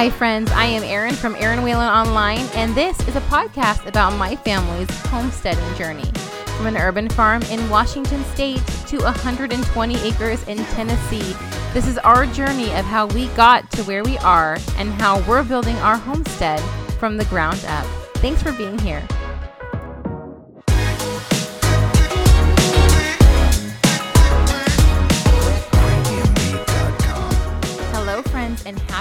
Hi, friends. I am Eryn from Eryn Whalen Online, and this is a podcast about my family's homesteading journey. From an urban farm in Washington State to 120 acres in Tennessee, this is our journey of how we got to where we are and how we're building our homestead from the ground up. Thanks for being here.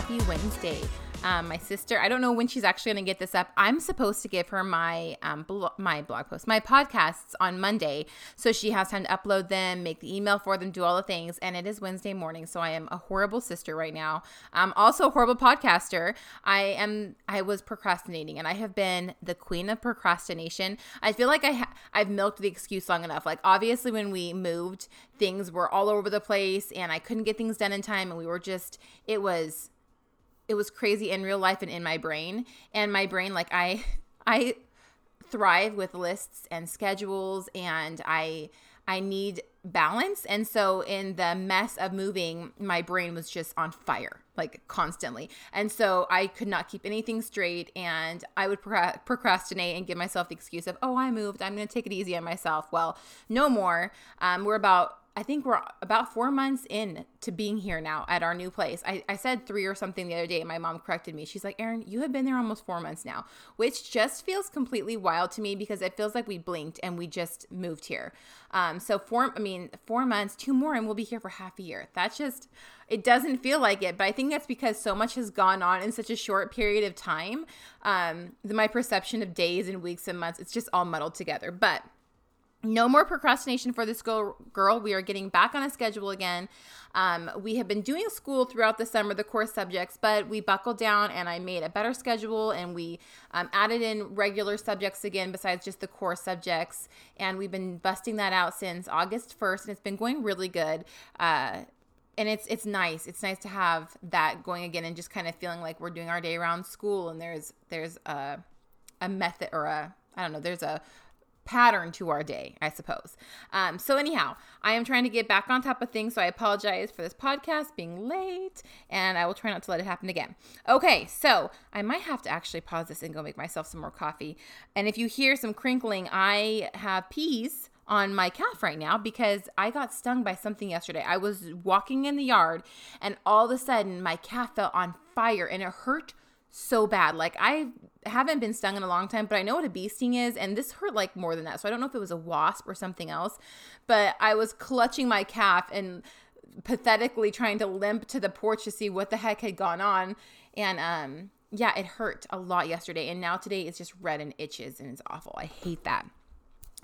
Happy Wednesday. Um, my sister, I don't know when she's actually going to get this up. I'm supposed to give her my um, blo- my blog post, my podcasts on Monday, so she has time to upload them, make the email for them, do all the things. And it is Wednesday morning, so I am a horrible sister right now. I'm also a horrible podcaster. I am. I was procrastinating, and I have been the queen of procrastination. I feel like I ha- I've milked the excuse long enough. Like obviously, when we moved, things were all over the place, and I couldn't get things done in time, and we were just. It was it was crazy in real life and in my brain. And my brain like i i thrive with lists and schedules and i i need balance. And so in the mess of moving my brain was just on fire like constantly and so i could not keep anything straight and i would procrastinate and give myself the excuse of oh i moved i'm going to take it easy on myself well no more um, we're about I think we're about four months in to being here now at our new place. I, I said three or something the other day, and my mom corrected me. She's like, Eryn, you have been there almost four months now, which just feels completely wild to me because it feels like we blinked and we just moved here. Um, so four, I mean, four months, two more, and we'll be here for half a year. That's just, it doesn't feel like it, but I think that's because so much has gone on in such a short period of time. Um, my perception of days and weeks and months, it's just all muddled together. But no more procrastination for this girl. We are getting back on a schedule again. Um, we have been doing school throughout the summer, the course subjects, but we buckled down and I made a better schedule and we um, added in regular subjects again besides just the core subjects. And we've been busting that out since August 1st and it's been going really good. Uh, and it's it's nice. It's nice to have that going again and just kind of feeling like we're doing our day around school and there's there's a a method or a I don't know, there's a pattern to our day, I suppose. Um, so, anyhow, I am trying to get back on top of things. So, I apologize for this podcast being late and I will try not to let it happen again. Okay, so I might have to actually pause this and go make myself some more coffee. And if you hear some crinkling, I have peas on my calf right now because I got stung by something yesterday. I was walking in the yard and all of a sudden my calf felt on fire and it hurt so bad. Like I haven't been stung in a long time, but I know what a bee sting is, and this hurt like more than that. So I don't know if it was a wasp or something else, but I was clutching my calf and pathetically trying to limp to the porch to see what the heck had gone on. And um yeah, it hurt a lot yesterday, and now today it's just red and itches, and it's awful. I hate that.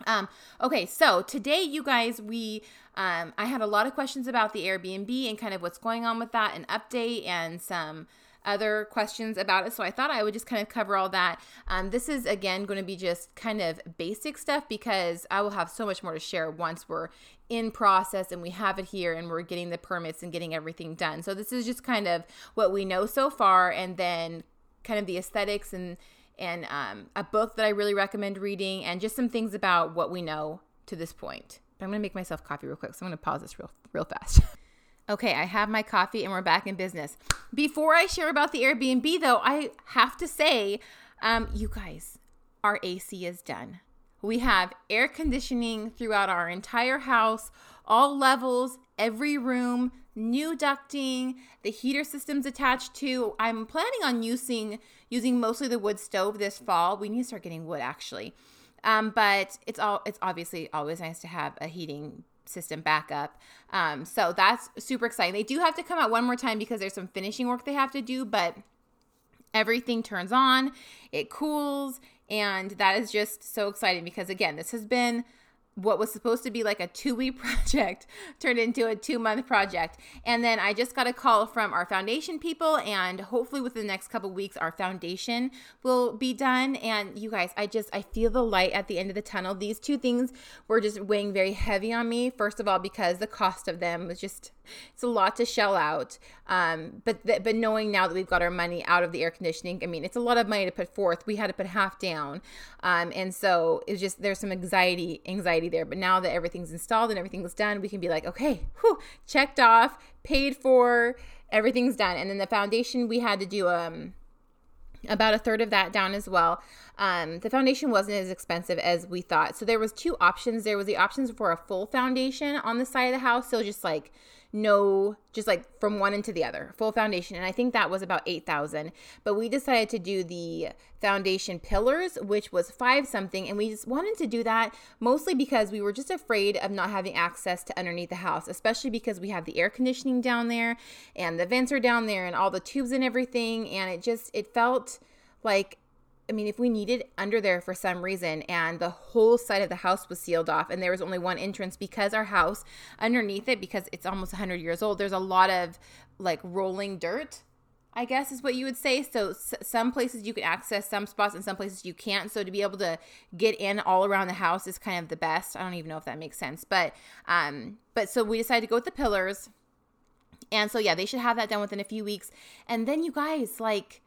Um, okay, so today, you guys, we um, I had a lot of questions about the Airbnb and kind of what's going on with that, an update and some other questions about it. So I thought I would just kind of cover all that. Um, this is again going to be just kind of basic stuff because I will have so much more to share once we're in process and we have it here and we're getting the permits and getting everything done. So this is just kind of what we know so far and then kind of the aesthetics and and um, a book that I really recommend reading and just some things about what we know to this point. But I'm gonna make myself coffee real quick, so I'm gonna pause this real real fast. Okay, I have my coffee and we're back in business. Before I share about the Airbnb, though, I have to say, um, you guys, our AC is done. We have air conditioning throughout our entire house, all levels, every room, new ducting, the heater system's attached to. I'm planning on using using mostly the wood stove this fall. We need to start getting wood actually. Um, but it's all it's obviously always nice to have a heating system backup. Um, so that's super exciting. They do have to come out one more time because there's some finishing work they have to do, but everything turns on, it cools, and that is just so exciting because again, this has been what was supposed to be like a two week project turned into a two month project. And then I just got a call from our foundation people, and hopefully within the next couple weeks, our foundation will be done. And you guys, I just, I feel the light at the end of the tunnel. These two things were just weighing very heavy on me. First of all, because the cost of them was just it's a lot to shell out. Um, but th- but knowing now that we've got our money out of the air conditioning, I mean, it's a lot of money to put forth. We had to put half down, um, and so it's just there's some anxiety anxiety there. But now that everything's installed and everything's done, we can be like, okay, whew, checked off, paid for everything's done. And then the foundation, we had to do um about a third of that down as well. Um, the foundation wasn't as expensive as we thought. So there was two options. There was the options for a full foundation on the side of the house. So just like no just like from one into the other full foundation. And i think that was about 8000 but we decided to do the foundation pillars which was five something and we just wanted to do that mostly because we were just afraid of not having access to underneath the house especially because we have the air conditioning down there and the vents are down there and all the tubes and everything. And it just it felt like I mean, if we needed under there for some reason and the whole side of the house was sealed off and there was only one entrance because our house underneath it, because it's almost 100 years old, there's a lot of like rolling dirt, I guess is what you would say. So s- some places you can access some spots and some places you can't. So to be able to get in all around the house is kind of the best. I don't even know if that makes sense, but um, but so we decided to go with the pillars. And so yeah, they should have that done within a few weeks. And then you guys like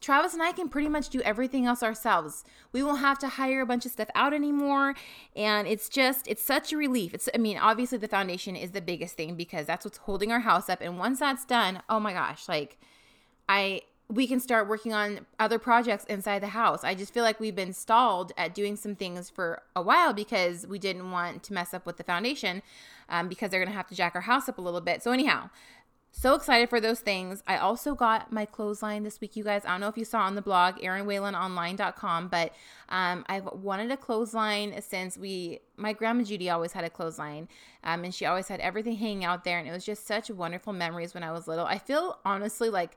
Travis and I can pretty much do everything else ourselves. We won't have to hire a bunch of stuff out anymore. And it's just, it's such a relief. It's, I mean, obviously the foundation is the biggest thing because that's what's holding our house up. And once that's done, oh my gosh, like I, we can start working on other projects inside the house. I just feel like we've been stalled at doing some things for a while because we didn't want to mess up with the foundation um, because they're going to have to jack our house up a little bit. So, anyhow, so excited for those things. I also got my clothesline this week, you guys. I don't know if you saw on the blog, erynwhalenonline.com, but um, I've wanted a clothesline since we, my grandma Judy always had a clothesline, um, and she always had everything hanging out there, and it was just such wonderful memories when I was little. I feel honestly like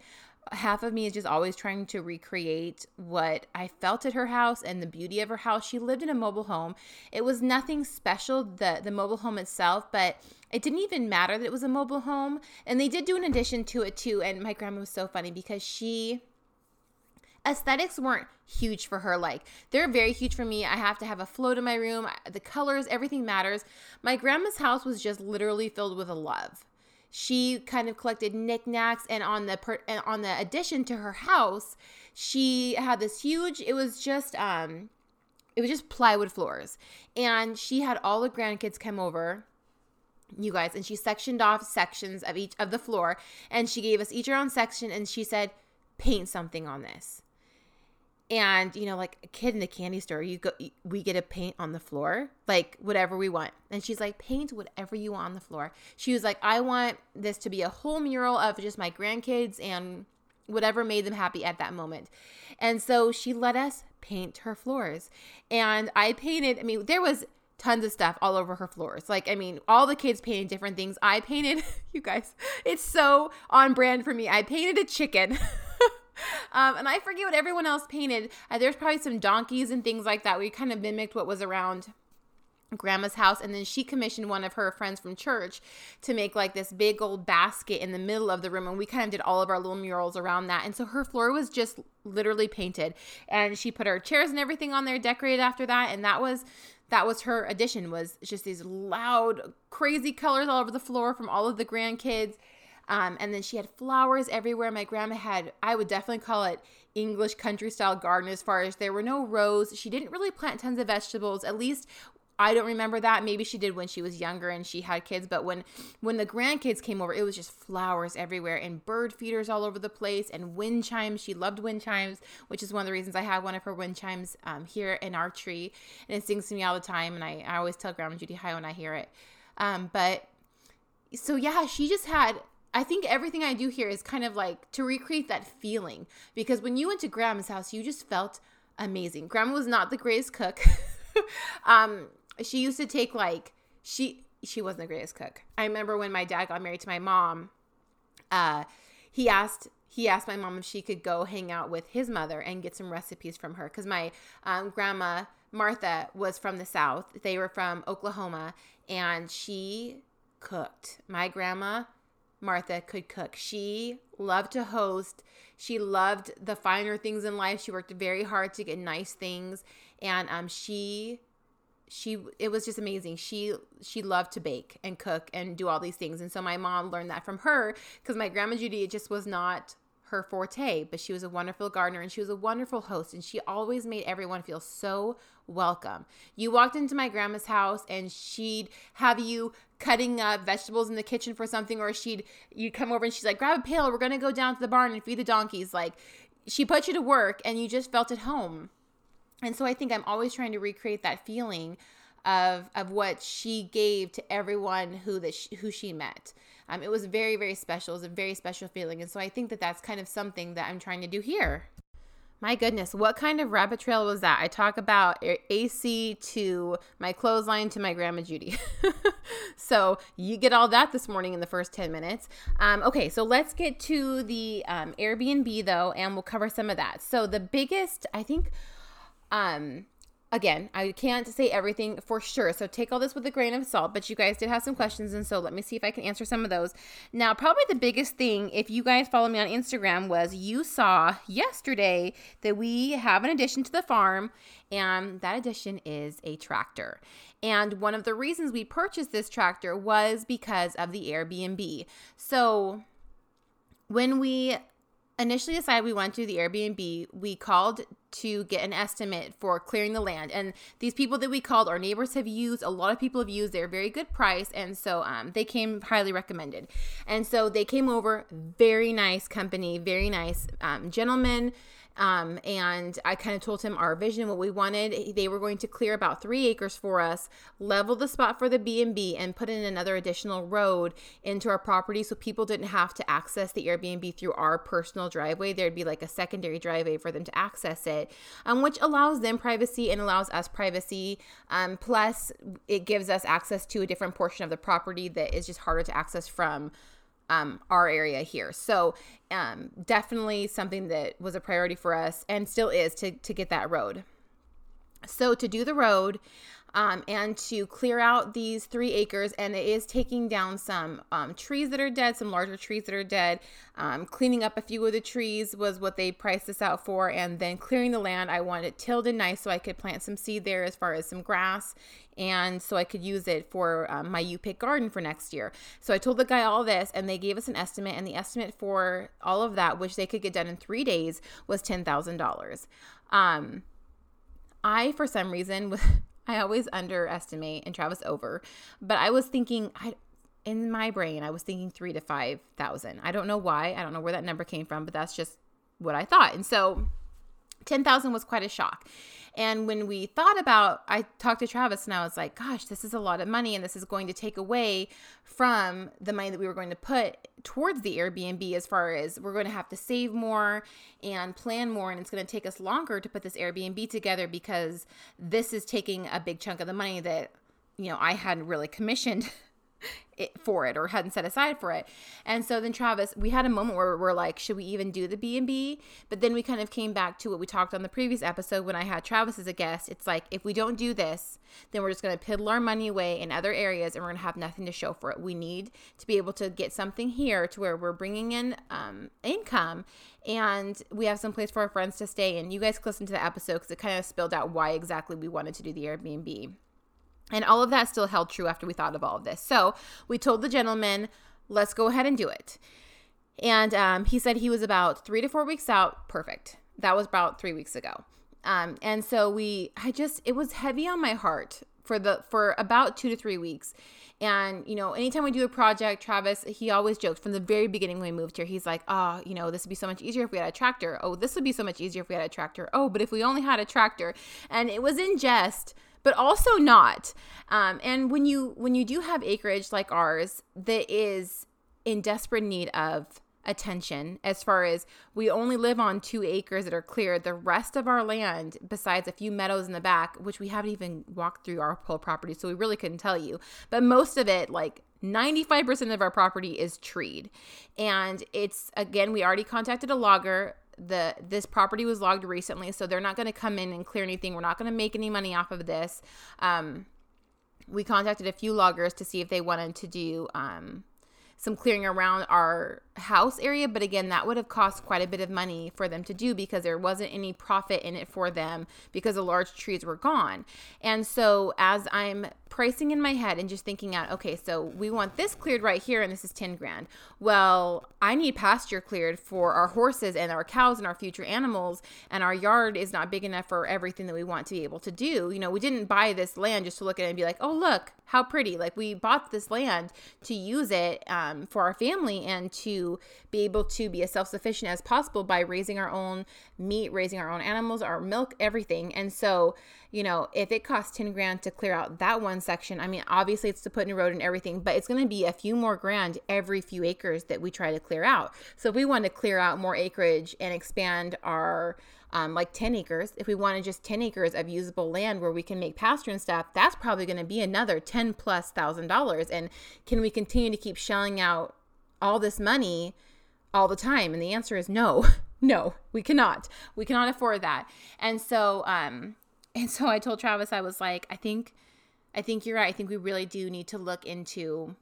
half of me is just always trying to recreate what I felt at her house and the beauty of her house. She lived in a mobile home. It was nothing special, the the mobile home itself, but it didn't even matter that it was a mobile home. And they did do an addition to it too. And my grandma was so funny because she aesthetics weren't huge for her like they're very huge for me i have to have a float in my room the colors everything matters my grandma's house was just literally filled with a love she kind of collected knickknacks and on the per, and on the addition to her house she had this huge it was just um it was just plywood floors. And she had all the grandkids come over you guys and she sectioned off sections of each of the floor. And she gave us each our own section and she said paint something on this and you know like a kid in the candy store you go we get a paint on the floor like whatever we want and she's like paint whatever you want on the floor she was like i want this to be a whole mural of just my grandkids and whatever made them happy at that moment and so she let us paint her floors and i painted i mean there was tons of stuff all over her floors. Like, I mean, all the kids painted different things. I painted, you guys, it's so on brand for me. I painted a chicken. um, and I forget what everyone else painted. Uh, there's probably some donkeys and things like that. We kind of mimicked what was around grandma's house. And then she commissioned one of her friends from church to make like this big old basket in the middle of the room. And we kind of did all of our little murals around that. And so her floor was just literally painted. And she put her chairs and everything on there decorated after that. And that was that was her addition was just these loud crazy colors all over the floor from all of the grandkids um, and then she had flowers everywhere. My grandma had, I would definitely call it English country style garden as far as there were no rows. She didn't really plant tons of vegetables. At least I don't remember that. Maybe she did when she was younger and she had kids, but when when the grandkids came over, it was just flowers everywhere and bird feeders all over the place and wind chimes. She loved wind chimes, which is one of the reasons I have one of her wind chimes um, here in our tree, and it sings to me all the time. And I, I always tell Grandma Judy hi when I hear it. Um, but so yeah, she just had I think everything I do here is kind of like to recreate that feeling because when you went to grandma's house, you just felt amazing. Grandma was not the greatest cook. um, she used to take like she she wasn't the greatest cook. I remember when my dad got married to my mom, uh, he asked he asked my mom if she could go hang out with his mother and get some recipes from her because my um, grandma Martha was from the south. They were from Oklahoma, and she cooked. My grandma Martha could cook. She loved to host. She loved the finer things in life. She worked very hard to get nice things, and um, she she it was just amazing. She she loved to bake and cook and do all these things, and so my mom learned that from her because my grandma Judy just was not her forte, but she was a wonderful gardener and she was a wonderful host and she always made everyone feel so welcome. You walked into my grandma's house and she'd have you cutting up vegetables in the kitchen for something or she'd you'd come over and she's like grab a pail we're going to go down to the barn and feed the donkeys like she put you to work and you just felt at home. And so I think I'm always trying to recreate that feeling of of what she gave to everyone who that she, who she met. Um, it was very very special. It was a very special feeling, and so I think that that's kind of something that I'm trying to do here. My goodness, what kind of rabbit trail was that? I talk about AC to my clothesline to my grandma Judy. so you get all that this morning in the first 10 minutes. Um, okay, so let's get to the um, Airbnb though, and we'll cover some of that. So the biggest, I think, um, again, I can't say everything for sure. So take all this with a grain of salt, but you guys did have some questions. And so let me see if I can answer some of those. Now, probably the biggest thing, if you guys follow me on Instagram, was you saw yesterday that we have an addition to the farm, and that addition is a tractor. And one of the reasons we purchased this tractor was because of the Airbnb. So when we initially decided we went to the Airbnb, we called to get an estimate for clearing the land. And these people that we called, our neighbors have used, a lot of people have used, they're very good price. And so um, they came highly recommended. And so they came over, very nice company, very nice um, gentlemen um, and I kind of told him our vision, what we wanted. They were going to clear about three acres for us, level the spot for the B&B, and put in another additional road into our property so people didn't have to access the Airbnb through our personal driveway. There'd be like a secondary driveway for them to access it, um, which allows them privacy and allows us privacy. Um, plus, it gives us access to a different portion of the property that is just harder to access from um, our area here. So um, definitely something that was a priority for us and still is to, to get that road. So to do the road, um, and to clear out these three acres. And it is taking down some um, trees that are dead, some larger trees that are dead. Um, cleaning up a few of the trees was what they priced this out for. And then clearing the land, I wanted it tilled and nice so I could plant some seed there as far as some grass. And so I could use it for um, my U pick garden for next year. So I told the guy all this, and they gave us an estimate. And the estimate for all of that, which they could get done in three days, was $10,000. Um, I, for some reason, I always underestimate and Travis over. But I was thinking, I in my brain, I was thinking three to five thousand. I don't know why. I don't know where that number came from, but that's just what I thought. And so 10,000 was quite a shock. And when we thought about, I talked to Travis and I was like, gosh, this is a lot of money and this is going to take away from the money that we were going to put towards the Airbnb as far as we're going to have to save more and plan more. And it's going to take us longer to put this Airbnb together because this is taking a big chunk of the money that, you know, I hadn't really commissioned it for it or hadn't set aside for it. And so then Travis, we had a moment where we're like, should we even do the B&B? But then we kind of came back to what we talked on the previous episode when I had Travis as a guest. It's like if we don't do this, then we're just going to piddle our money away in other areas and we're going to have nothing to show for it. We need to be able to get something here to where we're bringing in um, income and we have some place for our friends to stay. And you guys listen to the episode because it kind of spilled out why exactly we wanted to do the Airbnb. And all of that still held true after we thought of all of this. So we told the gentleman, let's go ahead and do it. And um, he said he was about three to four weeks out. Perfect. That was about three weeks ago. Um, and so we, I just, it was heavy on my heart for the, for about two to three weeks. And, you know, anytime we do a project, Travis, he always joked from the very beginning when we moved here. He's like, oh, you know, this would be so much easier if we had a tractor. Oh, this would be so much easier if we had a tractor. Oh, but if we only had a tractor. And it was in jest but also not. Um, and when you when you do have acreage like ours that is in desperate need of attention as far as we only live on two acres that are cleared the rest of our land besides a few meadows in the back which we haven't even walked through our whole property so we really couldn't tell you. But most of it like 95% of our property is treed. And it's again we already contacted a logger the this property was logged recently, so they're not going to come in and clear anything. We're not going to make any money off of this. Um, we contacted a few loggers to see if they wanted to do um, some clearing around our house area, but again, that would have cost quite a bit of money for them to do because there wasn't any profit in it for them because the large trees were gone. And so, as I'm pricing in my head and just thinking out, okay, so we want this cleared right here and this is 10 grand. Well, I need pasture cleared for our horses and our cows and our future animals, and our yard is not big enough for everything that we want to be able to do. You know, we didn't buy this land just to look at it and be like, oh, look, how pretty. Like, we bought this land to use it um, for our family and to be able to be as self sufficient as possible by raising our own meat, raising our own animals, our milk, everything. And so, you know, if it costs 10 grand to clear out that one section, I mean, obviously it's to put in a road and everything, but it's going to be a few more grand every few acres that we try to clear out. So if we want to clear out more acreage and expand our, um, like 10 acres, if we wanted just 10 acres of usable land where we can make pasture and stuff, that's probably going to be another 10 plus thousand dollars. And can we continue to keep shelling out all this money all the time? And the answer is no. No, we cannot. We cannot afford that. And so, um, and so I told Travis, I was like, I think, I think you're right. I think we really do need to look into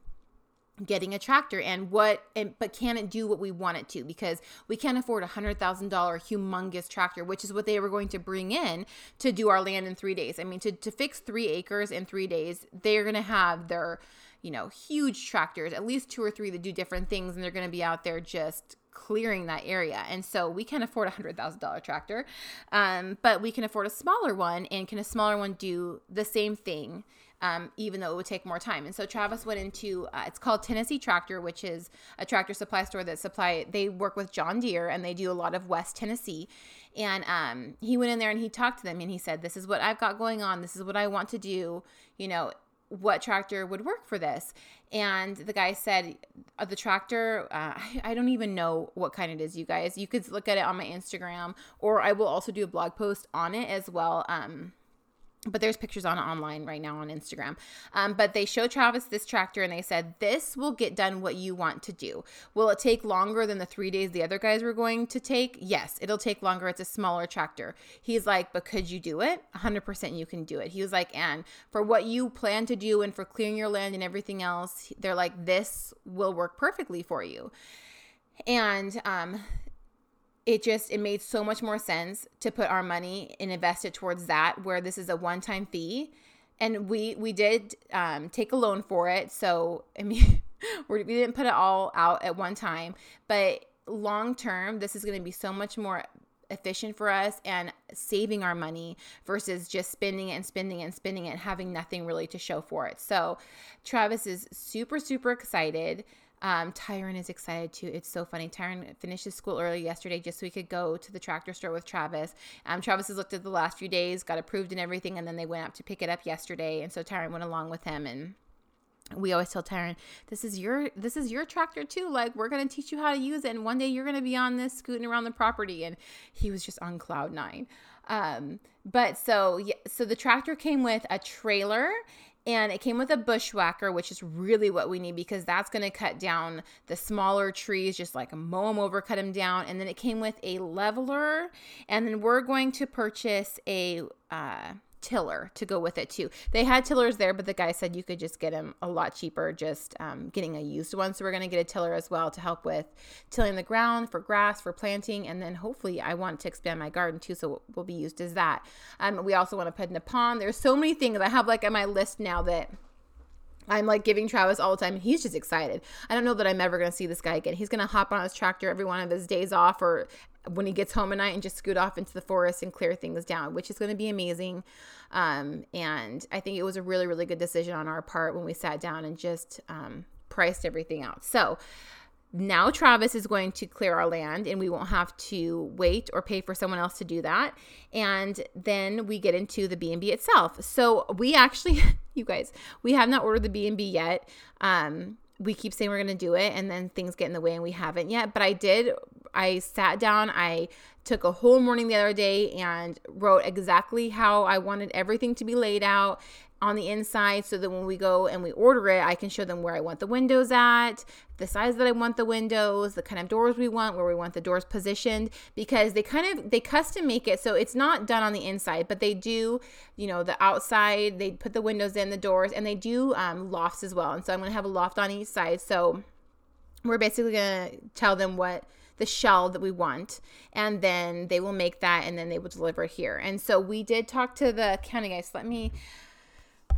getting a tractor and what and but can it do what we want it to because we can't afford a hundred thousand dollar humongous tractor which is what they were going to bring in to do our land in three days i mean to, to fix three acres in three days they're going to have their you know huge tractors at least two or three that do different things and they're going to be out there just clearing that area. And so we can afford a hundred thousand dollar tractor, um, but we can afford a smaller one. And can a smaller one do the same thing? Um, even though it would take more time. And so Travis went into uh, it's called Tennessee Tractor, which is a tractor supply store that supply they work with John Deere and they do a lot of West Tennessee. And um, he went in there and he talked to them and he said, "This is what I've got going on. This is what I want to do. You know, what tractor would work for this. And the guy said, uh, the tractor, uh, I, don't even know what kind it is, you guys. You could look at it on my Instagram, or I will also do a blog post on it as well. Um, but there's pictures on online right now on Instagram. Um, but they show Travis this tractor and they said, This will get done what you want to do. Will it take longer than the three days the other guys were going to take? Yes, it'll take longer. It's a smaller tractor. He's like, But could you do it? 100% you can do it. He was like, And for what you plan to do and for clearing your land and everything else, they're like, This will work perfectly for you. And um, it just it made so much more sense to put our money and invest it towards that where this is a one-time fee. And we we did um, take a loan for it. So i mean we didn't put it all out at one time but long term this is going to be so much more efficient for us and saving our money versus just spending it and spending it and spending it and having nothing really to show for it. So travis is super super excited um, Tyron is excited too. It's so funny. Tyron finished his school early yesterday just so he could go to the tractor store with Travis. Um, Travis has looked at the last few days, got approved and everything, and then they went up to pick it up yesterday. And so Tyron went along with him and we always tell Tyron, this is your this is your tractor too. Like we're gonna teach you how to use it, and one day you're gonna be on this scooting around the property. And he was just on cloud nine. Um, but so yeah, so the tractor came with a trailer and it came with a bushwhacker which is really what we need because that's going to cut down the smaller trees just like mow them over cut them down. And then it came with a leveler and then we're going to purchase a uh, tiller to go with it too. They had tillers there, but the guy said you could just get them a lot cheaper just um, getting a used one. So we're going to get a tiller as well to help with tilling the ground for grass, for planting, and then hopefully I want to expand my garden too, so will be used as that. Um, we also want to put in a pond. There's so many things I have like on my list now that I'm like giving Travis all the time, he's just excited. I don't know that I'm ever going to see this guy again. He's going to hop on his tractor every one of his days off or when he gets home at night and just scoot off into the forest and clear things down, which is going to be amazing. Um, and I think it was a really, really good decision on our part when we sat down and just um, priced everything out. So, now Travis is going to clear our land and we won't have to wait or pay for someone else to do that. And then we get into the B&B itself. So we actually you guys, we have not ordered the B&B yet. Um we keep saying we're going to do it and then things get in the way and we haven't yet, but I did I sat down, I took a whole morning the other day and wrote exactly how I wanted everything to be laid out on the inside so that when we go and we order it, I can show them where I want the windows at, the size that I want the windows, the kind of doors we want, where we want the doors positioned because they kind of they custom make it so it's not done on the inside, but they do, you know, the outside, they put the windows in, the doors, and they do um, lofts as well. And so I'm going to have a loft on each side. So we're basically going to tell them what the shell that we want and then they will make that and then they will deliver it here and so we did talk to the county guys let me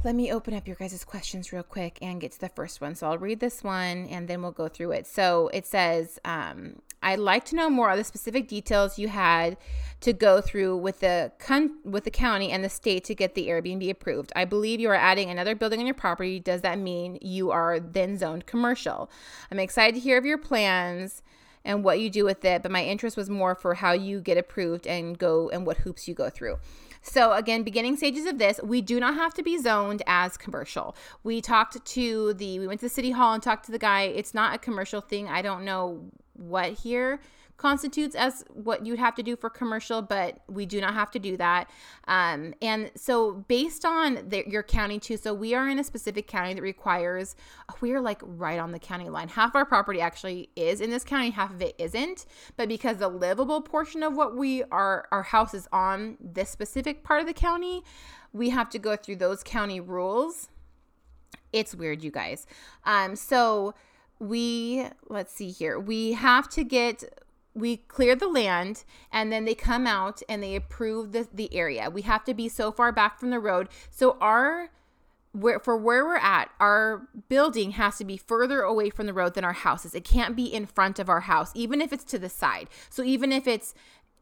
let me open up your guys' questions real quick and get to the first one. So I'll read this one and then we'll go through it. So it says, um, I'd like to know more of the specific details you had to go through with the con- with the county and the state to get the Airbnb approved. I believe you are adding another building on your property. Does that mean you are then zoned commercial? I'm excited to hear of your plans and what you do with it, but my interest was more for how you get approved and go and what hoops you go through. So, again, beginning stages of this, we do not have to be zoned as commercial. We talked to the, we went to the city hall and talked to the guy. It's not a commercial thing. I don't know what here constitutes as what you'd have to do for commercial, but we do not have to do that. Um, and so, based on the, your county too, so we are in a specific county that requires, we are like right on the county line. Half our property actually is in this county, half of it isn't. But because the livable portion of what we are, our house is on this specific part of the county, we have to go through those county rules. It's weird, you guys. Um, so we let's see here we have to get we clear the land and then they come out and they approve the, the area. We have to be so far back from the road. So our where for where we're at, our building has to be further away from the road than our houses. It can't be in front of our house, even if it's to the side. So even if it's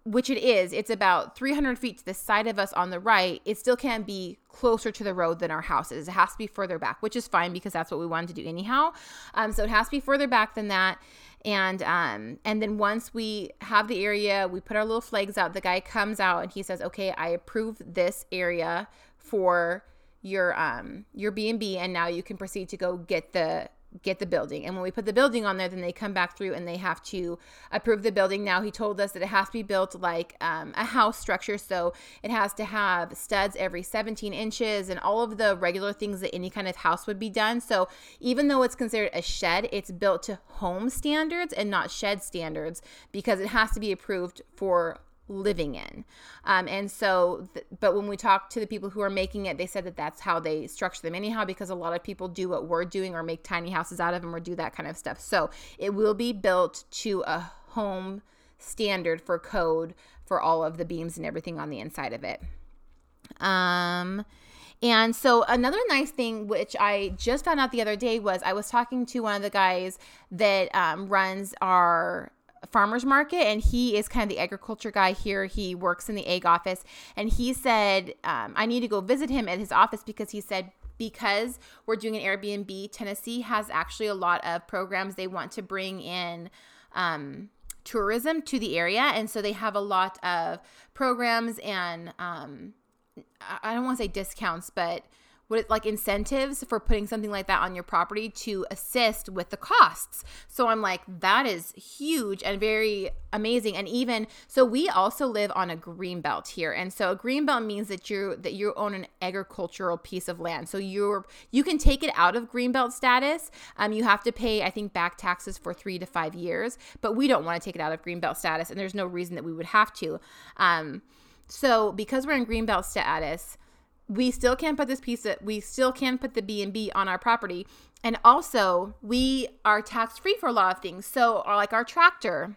which it is, it's about 300 feet to the side of us on the right. It still can't be closer to the road than our houses. It has to be further back, which is fine because that's what we wanted to do anyhow. Um, so it has to be further back than that and um and then once we have the area we put our little flags out. The guy comes out and he says okay i approve this area for your um your b&b and now you can proceed to go get the get the building. And when we put the building on there, then they come back through and they have to approve the building. Now, he told us that it has to be built like um, a house structure. So it has to have studs every 17 inches and all of the regular things that any kind of house would be done. So even though it's considered a shed, it's built to home standards and not shed standards because it has to be approved for living in. Um, and so, th- but when we talked to the people who are making it, they said that that's how they structure them anyhow, because a lot of people do what we're doing or make tiny houses out of them or do that kind of stuff. So it will be built to a home standard for code for all of the beams and everything on the inside of it. Um, and so another nice thing, which I just found out the other day, was I was talking to one of the guys that um, runs our farmers market and he is kind of the agriculture guy here. He works in the ag office. And he said um, i need to go visit him at his office because he said because we're doing an airbnb tennessee has actually a lot of programs they want to bring in um, tourism to the area. And so they have a lot of programs and um, i don't want to say discounts but what like incentives for putting something like that on your property to assist with the costs. So I'm like, that is huge and very amazing. And even so, we also live on a green belt here, and so a green belt means that you that you own an agricultural piece of land. So you're you can take it out of green belt status. Um, you have to pay, I think, back taxes for three to five years, but we don't want to take it out of green belt status, and there's no reason that we would have to. Um, so because we're in green belt status we still can't put this piece of, we still can put the b&b on our property and also we are tax free for a lot of things so like our tractor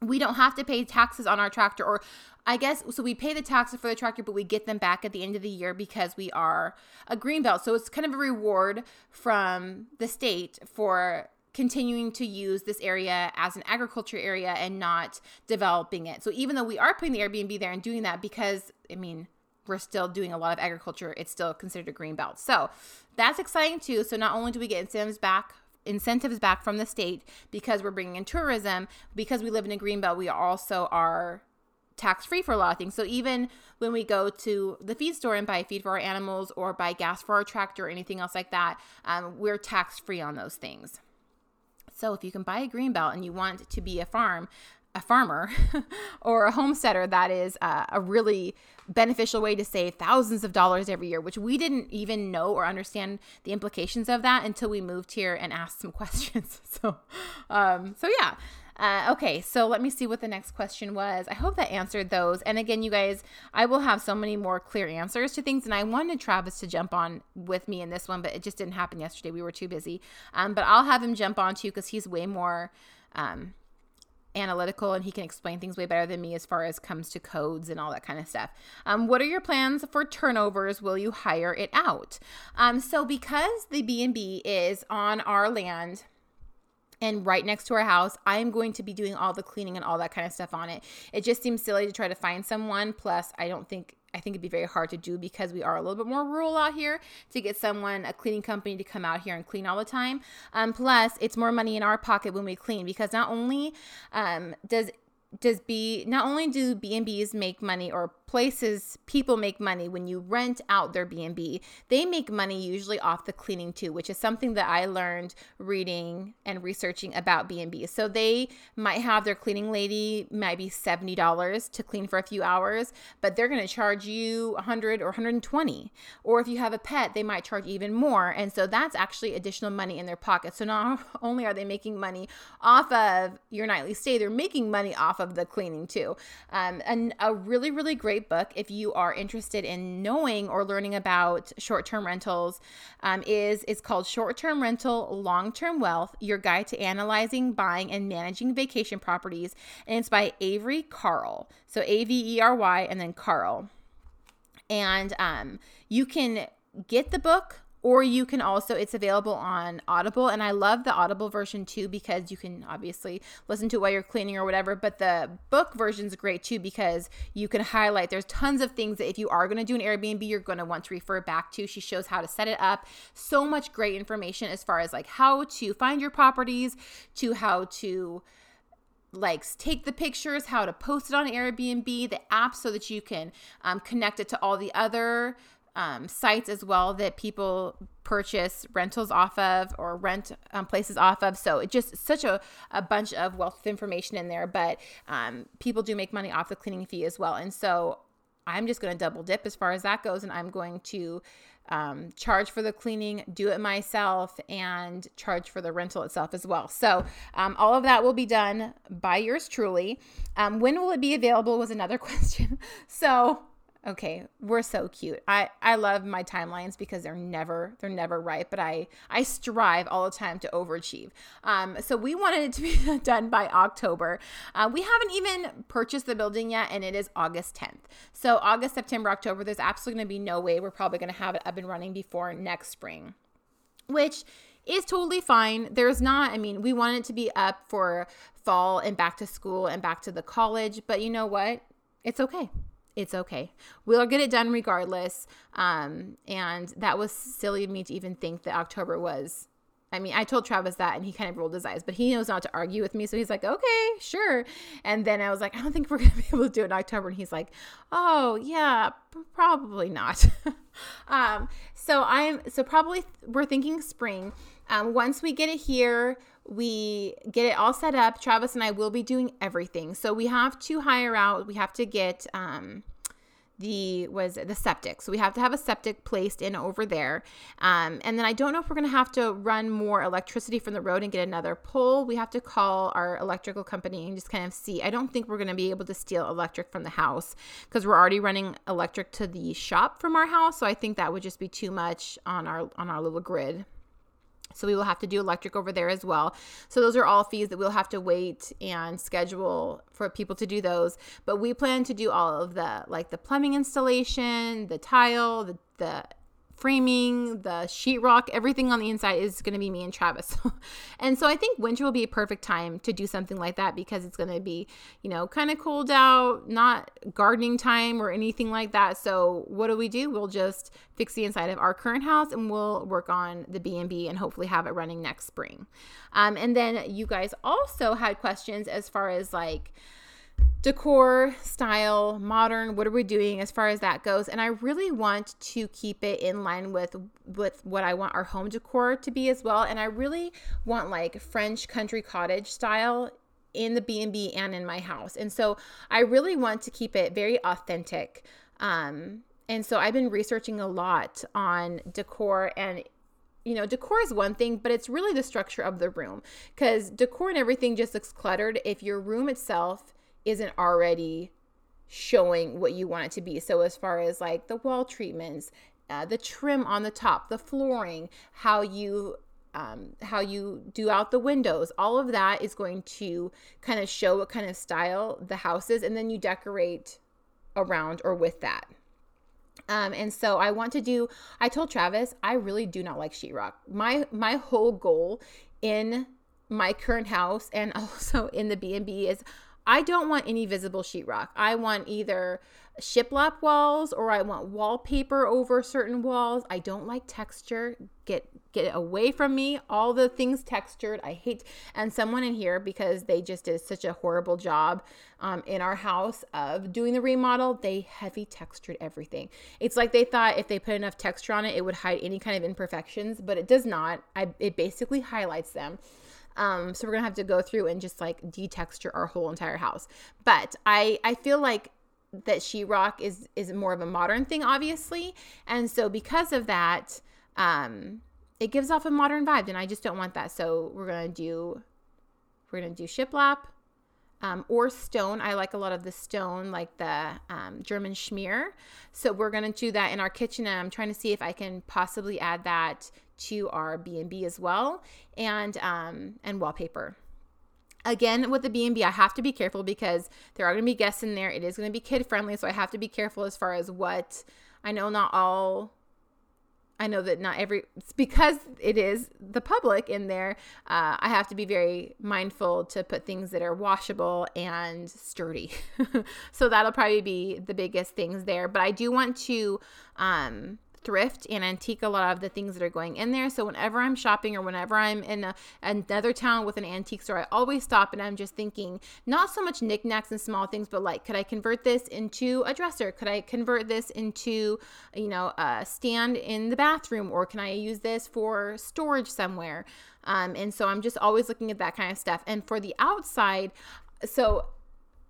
we don't have to pay taxes on our tractor or I guess so we pay the taxes for the tractor, but we get them back at the end of the year because we are a green belt. So it's kind of a reward from the state for continuing to use this area as an agriculture area and not developing it. So even though we are putting the Airbnb there and doing that because I mean we're still doing a lot of agriculture. It's still considered a green belt. So that's exciting too. So not only do we get incentives back incentives back from the state because we're bringing in tourism because we live in a green belt we also are tax free for a lot of things so even when we go to the feed store and buy feed for our animals or buy gas for our tractor or anything else like that um, we're tax free on those things so if you can buy a green belt and you want to be a farm a farmer or a homesteader that is uh, a really beneficial way to save thousands of dollars every year, which we didn't even know or understand the implications of that until we moved here and asked some questions. so, um, so yeah. Uh, okay, so let me see what the next question was. I hope that answered those. And again, you guys, I will have so many more clear answers to things. And I wanted Travis to jump on with me in this one, but it just didn't happen yesterday. We were too busy. Um, but I'll have him jump on too because he's way more. Um, analytical and he can explain things way better than me as far as comes to codes and all that kind of stuff. Um, what are your plans for turnovers? Will you hire it out? Um, so because the B&B is on our land, and right next to our house, I'm going to be doing all the cleaning and all that kind of stuff on it. It just seems silly to try to find someone. Plus, I don't think I think it'd be very hard to do because we are a little bit more rural out here to get someone, a cleaning company, to come out here and clean all the time. Um, plus, it's more money in our pocket when we clean because not only um, does does B not only do B and B's make money or places people make money when you rent out their b&b they make money usually off the cleaning too which is something that i learned reading and researching about b&b so they might have their cleaning lady might be $70 to clean for a few hours but they're going to charge you 100 or 120 or if you have a pet they might charge even more and so that's actually additional money in their pocket. So not only are they making money off of your nightly stay they're making money off of the cleaning too um, and a really really great book if you are interested in knowing or learning about short-term rentals. Um, is is called Short-Term Rental Long-Term Wealth: Your Guide to Analyzing, Buying, and Managing Vacation Properties, and it's by Avery Carl. So A V E R Y and then Carl. And um, you can get the book or you can also it's available on audible and i love the audible version too because you can obviously listen to it while you're cleaning or whatever but the book version is great too because you can highlight there's tons of things that if you are going to do an airbnb you're going to want to refer back to. She shows how to set it up. So much great information as far as like how to find your properties to how to like take the pictures, how to post it on Airbnb, the app so that you can um, connect it to all the other um, sites as well that people purchase rentals off of or rent um, places off of. So it's just such a, a bunch of wealth of information in there. But um, people do make money off the cleaning fee as well. And so I'm just going to double dip as far as that goes. And I'm going to um, charge for the cleaning, do it myself, and charge for the rental itself as well. So, um, all of that will be done by yours truly. Um, when will it be available was another question. so, okay we're so cute. I i love my timelines because they're never they're never right but i i strive all the time to overachieve. Um so we wanted it to be done by october. Uh, we haven't even purchased the building yet and it is august 10th so august september october there's absolutely going to be no way we're probably going to have it up and running before next spring which is totally fine. There's not, I mean, we want it to be up for fall and back to school and back to the college, but you know what? It's okay it's okay. We'll get it done regardless. Um, and that was silly of me to even think that October was. I mean, I told Travis that and he kind of rolled his eyes, but he knows not to argue with me. So he's like, okay, sure. And then I was like, I don't think we're going to be able to do it in October. And he's like, oh, yeah, probably not. um, so I'm, so probably we're thinking spring. Um, once we get it here, we get it all set up. Travis and I will be doing everything. So we have to hire out, we have to get um the was the septic. So we have to have a septic placed in over there. Um, and then I don't know if we're gonna have to run more electricity from the road and get another pole. We have to call our electrical company and just kind of see. I don't think we're gonna be able to steal electric from the house because we're already running electric to the shop from our house. So I think that would just be too much on our on our little grid. So we will have to do electric over there as well. So those are all fees that we'll have to wait and schedule for people to do those. But we plan to do all of the like the plumbing installation, the tile, the the framing, the sheetrock, everything on the inside is going to be me and Travis. and so I think winter will be a perfect time to do something like that because it's going to be, you know, kind of cold out, not gardening time or anything like that. So what do we do? We'll just fix the inside of our current house and we'll work on the B&B and hopefully have it running next spring. Um, and then you guys also had questions as far as like, decor, style, modern, what are we doing as far as that goes? And I really want to keep it in line with with what I want our home decor to be as well. And I really want like French country cottage style in the B&B and in my house. And so I really want to keep it very authentic. Um and so I've been researching a lot on decor and you know, decor is one thing, but it's really the structure of the room because decor and everything just looks cluttered if your room itself isn't already showing what you want it to be. So, as far as like the wall treatments, uh, the trim on the top, the flooring, how you um, how you do out the windows, all of that is going to kind of show what kind of style the house is, and then you decorate around or with that. Um, and so I want to do. I told Travis I really do not like sheetrock. My my whole goal in my current house and also in the B and B is I don't want any visible sheetrock. I want either shiplap walls or I want wallpaper over certain walls. I don't like texture. Get get away from me. All the things textured. I hate and someone in here because they just did such a horrible job um, in our house of doing the remodel. They heavy textured everything. It's like they thought if they put enough texture on it, it would hide any kind of imperfections, but it does not. I, it basically highlights them. Um, so we're gonna have to go through and just like detexture our whole entire house. But I I feel like that sheetrock is is more of a modern thing, obviously, and so because of that, um, it gives off a modern vibe, and I just don't want that. So we're gonna do we're gonna do shiplap. Um, or stone. I like a lot of the stone, like the um, German schmear. So we're gonna do that in our kitchen, and I'm trying to see if I can possibly add that to our B&B as well, and um, and wallpaper. Again, with the B&B, I have to be careful because there are going to be guests in there. It is going to be kid friendly, so I have to be careful as far as what I know. Not all I know that not every because it is the public in there. Uh, I have to be very mindful to put things that are washable and sturdy. so that'll probably be the biggest things there. But I do want to um, thrift and antique a lot of the things that are going in there. So whenever I'm shopping or whenever I'm in a, another town with an antique store, I always stop and I'm just thinking not so much knickknacks and small things, but like, could I convert this into a dresser? Could I convert this into, you know, a stand in the bathroom? Or can I use this for storage somewhere? Um, and so I'm just always looking at that kind of stuff. And for the outside, so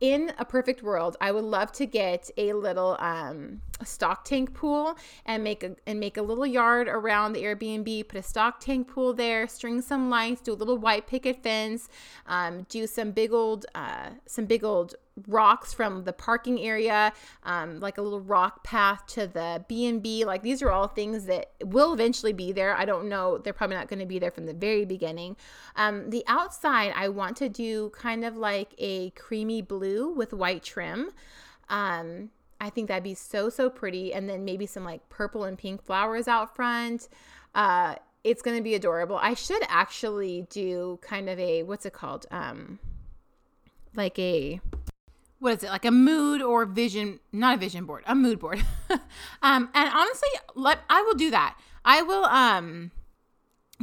in a perfect world, I would love to get a little um, stock tank pool and make a and make a little yard around the Airbnb. Put a stock tank pool there, string some lights, do a little white picket fence, um, do some big old uh, some big old rocks from the parking area, um, like a little rock path to the B&B. Like these are all things that will eventually be there. I don't know. They're probably not going to be there from the very beginning. Um, the outside, I want to do kind of like a creamy blue with white trim. Um, I think that'd be so, so pretty. And then maybe some like purple and pink flowers out front. Uh, it's going to be adorable. I should actually do kind of a, what's it called? Um, like a what is it like a mood or vision not a vision board a mood board. Um and honestly let i will do that. I will um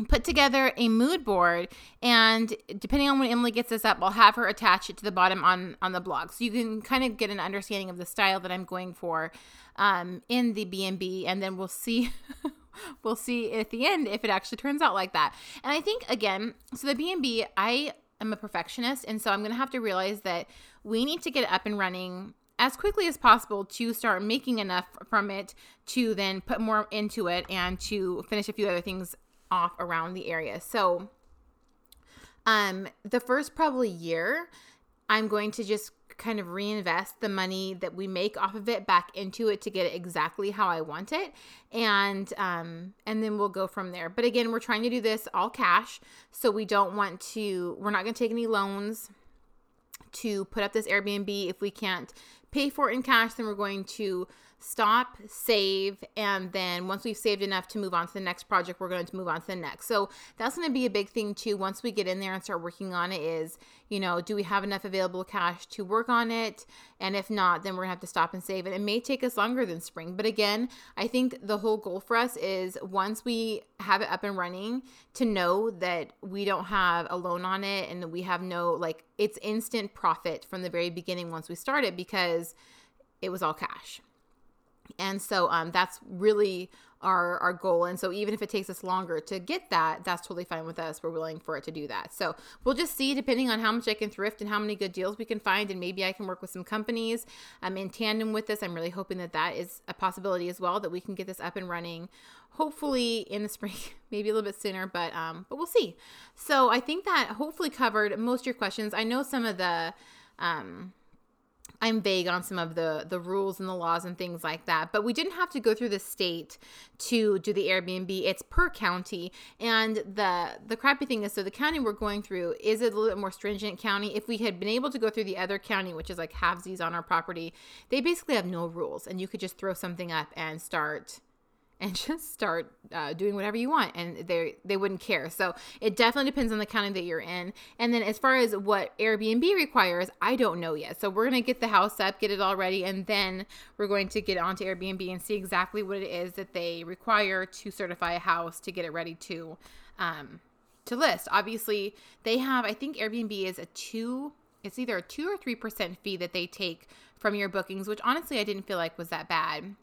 put together a mood board and depending on when emily gets this up i'll have her attach it to the bottom on on the blog. So you can kind of get an understanding of the style that i'm going for um in the b&b and then we'll see we'll see at the end if it actually turns out like that. And i think again so the b&b i am a perfectionist and so i'm going to have to realize that we need to get up and running as quickly as possible to start making enough from it to then put more into it and to finish a few other things off around the area. So um the first probably year I'm going to just kind of reinvest the money that we make off of it back into it to get it exactly how I want it and um and then we'll go from there. But again, we're trying to do this all cash, so we don't want to we're not going to take any loans to put up this Airbnb. If we can't pay for it in cash, then we're going to stop, save, and then once we've saved enough to move on to the next project, we're going to move on to the next. So that's going to be a big thing too. Once we get in there and start working on it, is you know, do we have enough available cash to work on it? And if not, then we're gonna have to stop and save it. It may take us longer than spring, but again, I think the whole goal for us is once we have it up and running, to know that we don't have a loan on it and we have no like it's instant profit from the very beginning once we start it because it was all cash. And so um, that's really our our goal. And so even if it takes us longer to get that, that's totally fine with us. We're willing for it to do that. So we'll just see depending on how much I can thrift and how many good deals we can find, and maybe I can work with some companies um, in tandem with this. I'm really hoping that that is a possibility as well that we can get this up and running. Hopefully in the spring, maybe a little bit sooner, but um, but we'll see. So I think that hopefully covered most of your questions. I know some of the um I'm vague on some of the the rules and the laws and things like that. But we didn't have to go through the state to do the Airbnb. It's per county. And the the crappy thing is so the county we're going through is a little bit more stringent county. If we had been able to go through the other county, which is like halvesies on our property, they basically have no rules and you could just throw something up and start and just start uh, doing whatever you want and they they wouldn't care. So it definitely depends on the county that you're in. And then as far as what airbnb requires i don't know yet. So we're going to get the house up get it all ready and then we're going to get onto airbnb and see exactly what it is that they require to certify a house to get it ready to um, to list. Obviously they have i think airbnb is a two it's either a two or three percent fee that they take from your bookings which honestly i didn't feel like was that bad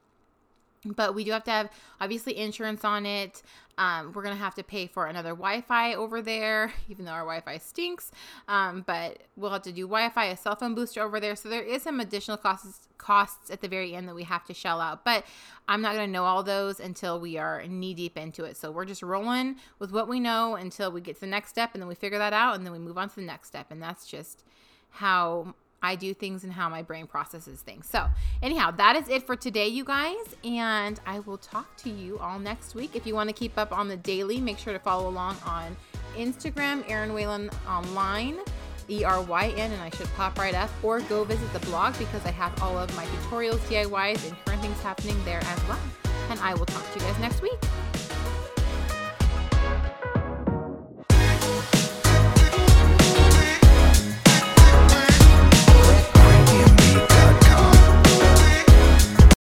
but we do have to have obviously insurance on it. Um, we're gonna have to pay for another Wi-Fi over there, even though our Wi-Fi stinks. Um, but we'll have to do Wi-Fi, a cell phone booster over there. So there is some additional costs costs at the very end that we have to shell out. But I'm not gonna know all those until we are knee deep into it. So we're just rolling with what we know until we get to the next step, and then we figure that out, and then we move on to the next step. And that's just how I do things and how my brain processes things. So, anyhow, that is it for today, you guys. And I will talk to you all next week. If you want to keep up on the daily, make sure to follow along on Instagram, Eryn Whalen Online, E R Y N, and I should pop right up, or go visit the blog because I have all of my tutorials, DIYs, and current things happening there as well. And I will talk to you guys next week.